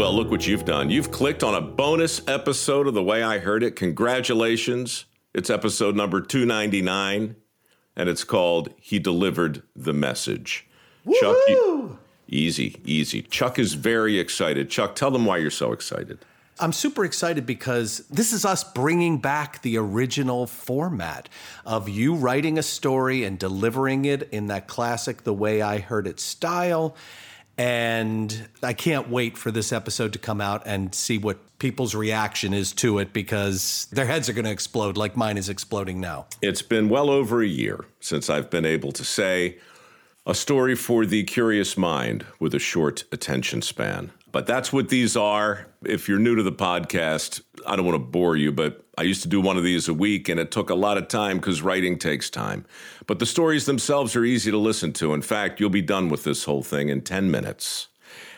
Well, look what you've done. You've clicked on a bonus episode of The Way I Heard It. Congratulations. It's episode number 299, and it's called He Delivered the Message. Chuck, you, easy, easy. Chuck is very excited. Chuck, tell them why you're so excited. I'm super excited because this is us bringing back the original format of you writing a story and delivering it in that classic The Way I Heard It style. And I can't wait for this episode to come out and see what people's reaction is to it because their heads are going to explode like mine is exploding now. It's been well over a year since I've been able to say a story for the curious mind with a short attention span. But that's what these are. If you're new to the podcast, I don't want to bore you, but I used to do one of these a week and it took a lot of time because writing takes time. But the stories themselves are easy to listen to. In fact, you'll be done with this whole thing in 10 minutes.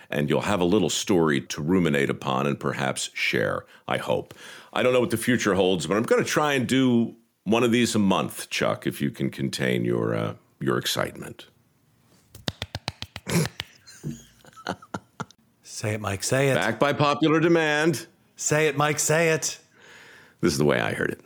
And you'll have a little story to ruminate upon and perhaps share, I hope. I don't know what the future holds, but I'm going to try and do one of these a month, Chuck, if you can contain your, uh, your excitement. Say it, Mike. Say it. Back by popular demand. Say it, Mike. Say it. This is the way I heard it.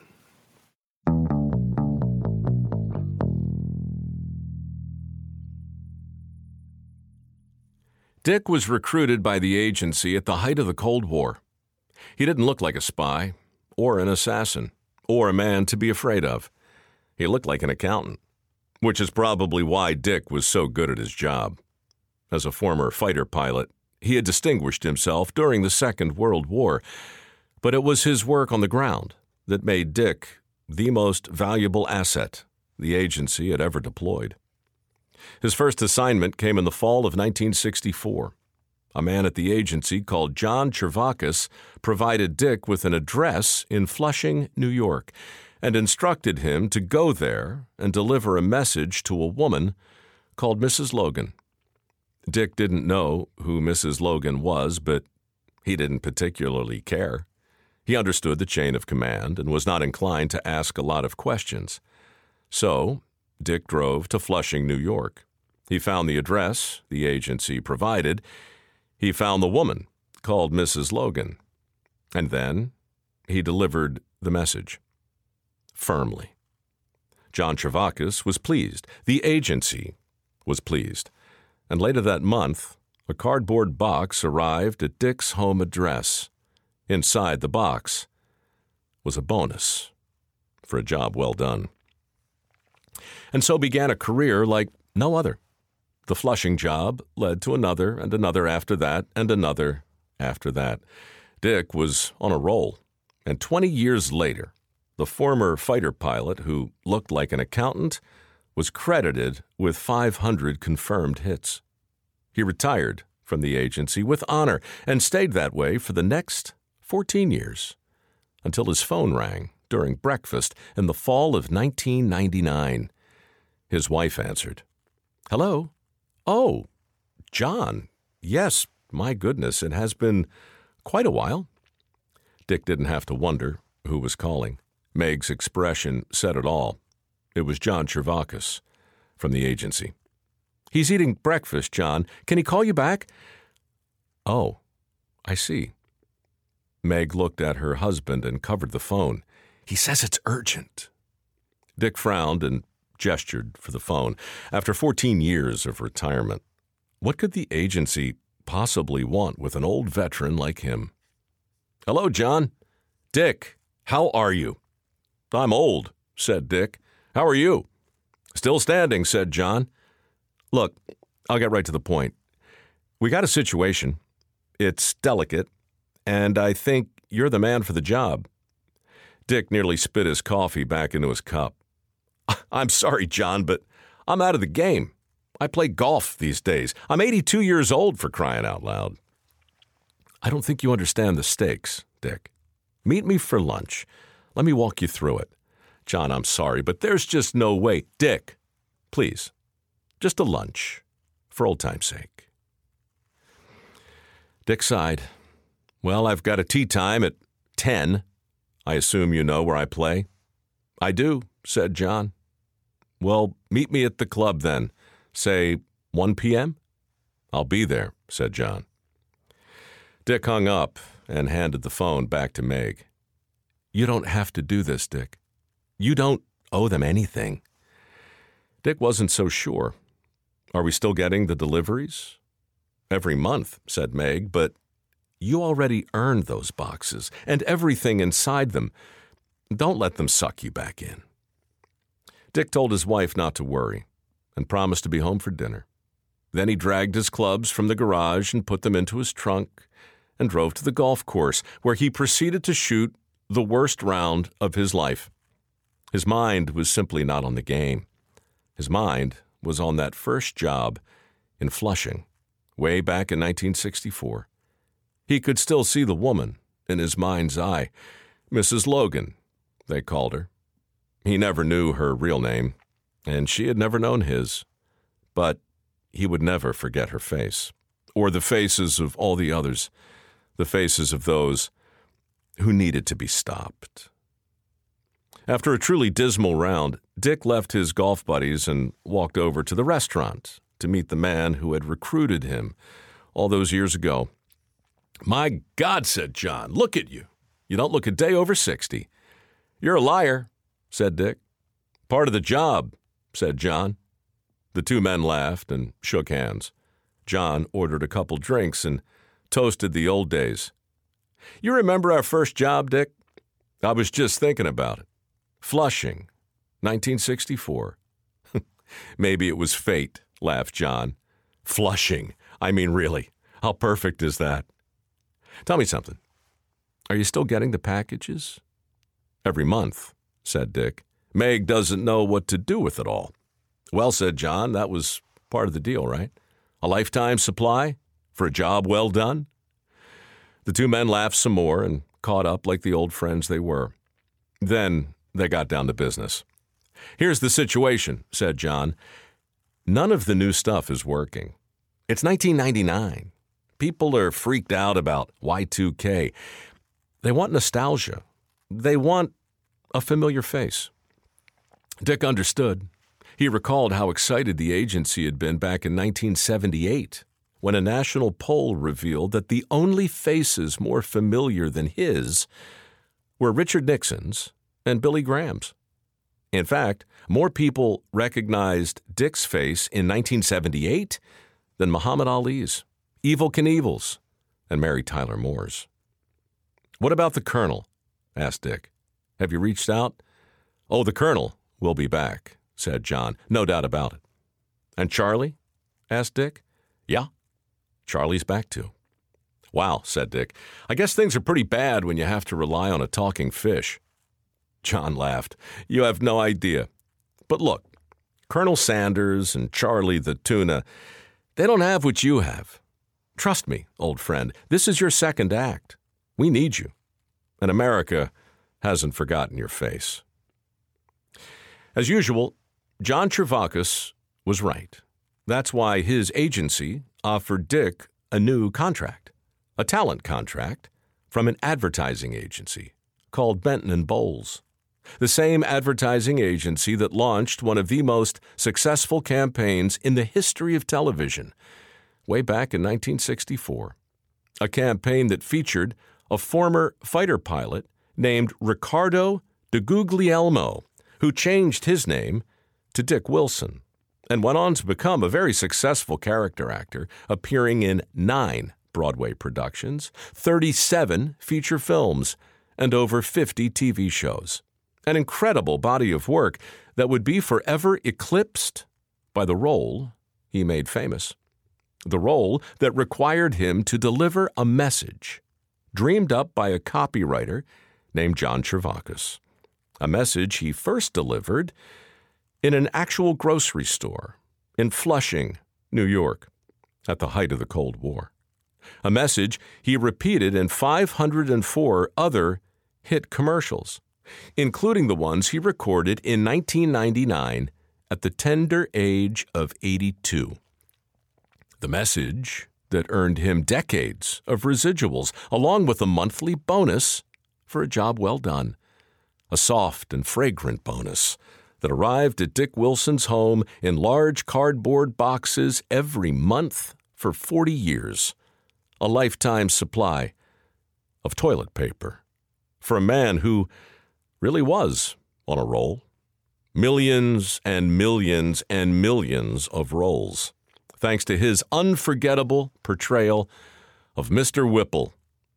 Dick was recruited by the agency at the height of the Cold War. He didn't look like a spy, or an assassin, or a man to be afraid of. He looked like an accountant, which is probably why Dick was so good at his job. As a former fighter pilot, he had distinguished himself during the Second World War, but it was his work on the ground that made Dick the most valuable asset the agency had ever deployed. His first assignment came in the fall of 1964. A man at the agency called John Chervokas provided Dick with an address in Flushing, New York, and instructed him to go there and deliver a message to a woman called Mrs. Logan. Dick didn't know who Mrs. Logan was, but he didn't particularly care. He understood the chain of command and was not inclined to ask a lot of questions. So, Dick drove to Flushing, New York. He found the address the agency provided. He found the woman called Mrs. Logan. And then he delivered the message. Firmly. John Chervokas was pleased. The agency was pleased. And later that month, a cardboard box arrived at Dick's home address. Inside the box was a bonus for a job well done. And so began a career like no other. The Flushing job led to another and another after that and another after that. Dick was on a roll. And 20 years later, the former fighter pilot who looked like an accountant was credited with 500 confirmed hits. He retired from the agency with honor and stayed that way for the next 14 years until his phone rang during breakfast in the fall of 1999. His wife answered. Hello? Oh, John. Yes, my goodness, it has been quite a while. Dick didn't have to wonder who was calling. Meg's expression said it all. It was John Chervokas from the agency. He's eating breakfast, John. Can he call you back? Oh, I see. Meg looked at her husband and covered the phone. He says it's urgent. Dick frowned and gestured for the phone. After 14 years of retirement, what could the agency possibly want with an old veteran like him? Hello, John. Dick, how are you? I'm old, said Dick. How are you? Still standing, said John. Look, I'll get right to the point. We got a situation. It's delicate, and I think you're the man for the job. Dick nearly spit his coffee back into his cup. I'm sorry, John, but I'm out of the game. I play golf these days. I'm 82 years old for crying out loud. I don't think you understand the stakes, Dick. Meet me for lunch. Let me walk you through it. John, I'm sorry, but there's just no way. Dick, please, just a lunch, for old time's sake. Dick sighed. Well, I've got a tee time at 10. I assume you know where I play? I do, said John. Well, meet me at the club then. Say 1 p.m.? I'll be there, said John. Dick hung up and handed the phone back to Meg. You don't have to do this, Dick. You don't owe them anything. Dick wasn't so sure. Are we still getting the deliveries? Every month, said Meg, but you already earned those boxes and everything inside them. Don't let them suck you back in. Dick told his wife not to worry and promised to be home for dinner. Then he dragged his clubs from the garage and put them into his trunk and drove to the golf course, where he proceeded to shoot the worst round of his life. His mind was simply not on the game. His mind was on that first job in Flushing, way back in 1964. He could still see the woman in his mind's eye. Mrs. Logan, they called her. He never knew her real name, and she had never known his. But he would never forget her face, or the faces of all the others, the faces of those who needed to be stopped. After a truly dismal round, Dick left his golf buddies and walked over to the restaurant to meet the man who had recruited him all those years ago. My God, said John, look at you. You don't look a day over 60. You're a liar, said Dick. Part of the job, said John. The two men laughed and shook hands. John ordered a couple drinks and toasted the old days. You remember our first job, Dick? I was just thinking about it. Flushing, 1964. Maybe it was fate, laughed John. Flushing. I mean, really, how perfect is that? Tell me something. Are you still getting the packages? Every month, said Dick. Meg doesn't know what to do with it all. Well, said John, that was part of the deal, right? A lifetime supply for a job well done? The two men laughed some more and caught up like the old friends they were. Then they got down to business. Here's the situation, said John. None of the new stuff is working. It's 1999. People are freaked out about Y2K. They want nostalgia. They want a familiar face. Dick understood. He recalled how excited the agency had been back in 1978 when a national poll revealed that the only faces more familiar than his were Richard Nixon's and Billy Graham's. In fact, more people recognized Dick's face in 1978 than Muhammad Ali's, Evel Knievel's, and Mary Tyler Moore's. What about the Colonel? asked Dick. Have you reached out? Oh, the Colonel will be back, said John. No doubt about it. And Charlie? asked Dick. Yeah, Charlie's back too. Wow, said Dick. I guess things are pretty bad when you have to rely on a talking fish. John laughed. You have no idea. But look, Colonel Sanders and Charlie the tuna, they don't have what you have. Trust me, old friend, this is your second act. We need you. And America hasn't forgotten your face. As usual, John Chervokas was right. That's why his agency offered Dick a new contract, a talent contract from an advertising agency called Benton and Bowles. The same advertising agency that launched one of the most successful campaigns in the history of television way back in 1964. A campaign that featured a former fighter pilot named Ricardo de Guglielmo, who changed his name to Dick Wilson and went on to become a very successful character actor, appearing in nine Broadway productions, 37 feature films, and over 50 TV shows. An incredible body of work that would be forever eclipsed by the role he made famous. The role that required him to deliver a message dreamed up by a copywriter named John Chervokas. A message he first delivered in an actual grocery store in Flushing, New York, at the height of the Cold War. A message he repeated in 504 other hit commercials, including the ones he recorded in 1999 at the tender age of 82. The message that earned him decades of residuals, along with a monthly bonus for a job well done. A soft and fragrant bonus that arrived at Dick Wilson's home in large cardboard boxes every month for 40 years. a lifetime supply of toilet paper for a man who really was on a roll. Millions and millions and millions of rolls, thanks to his unforgettable portrayal of Mr. Whipple,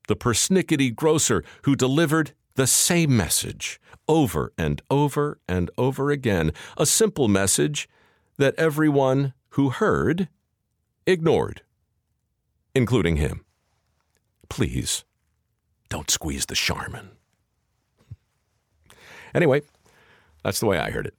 the persnickety grocer who delivered the same message over and over and over again, a simple message that everyone who heard ignored, including him. Please, don't squeeze the Charmin. Anyway, that's the way I heard it.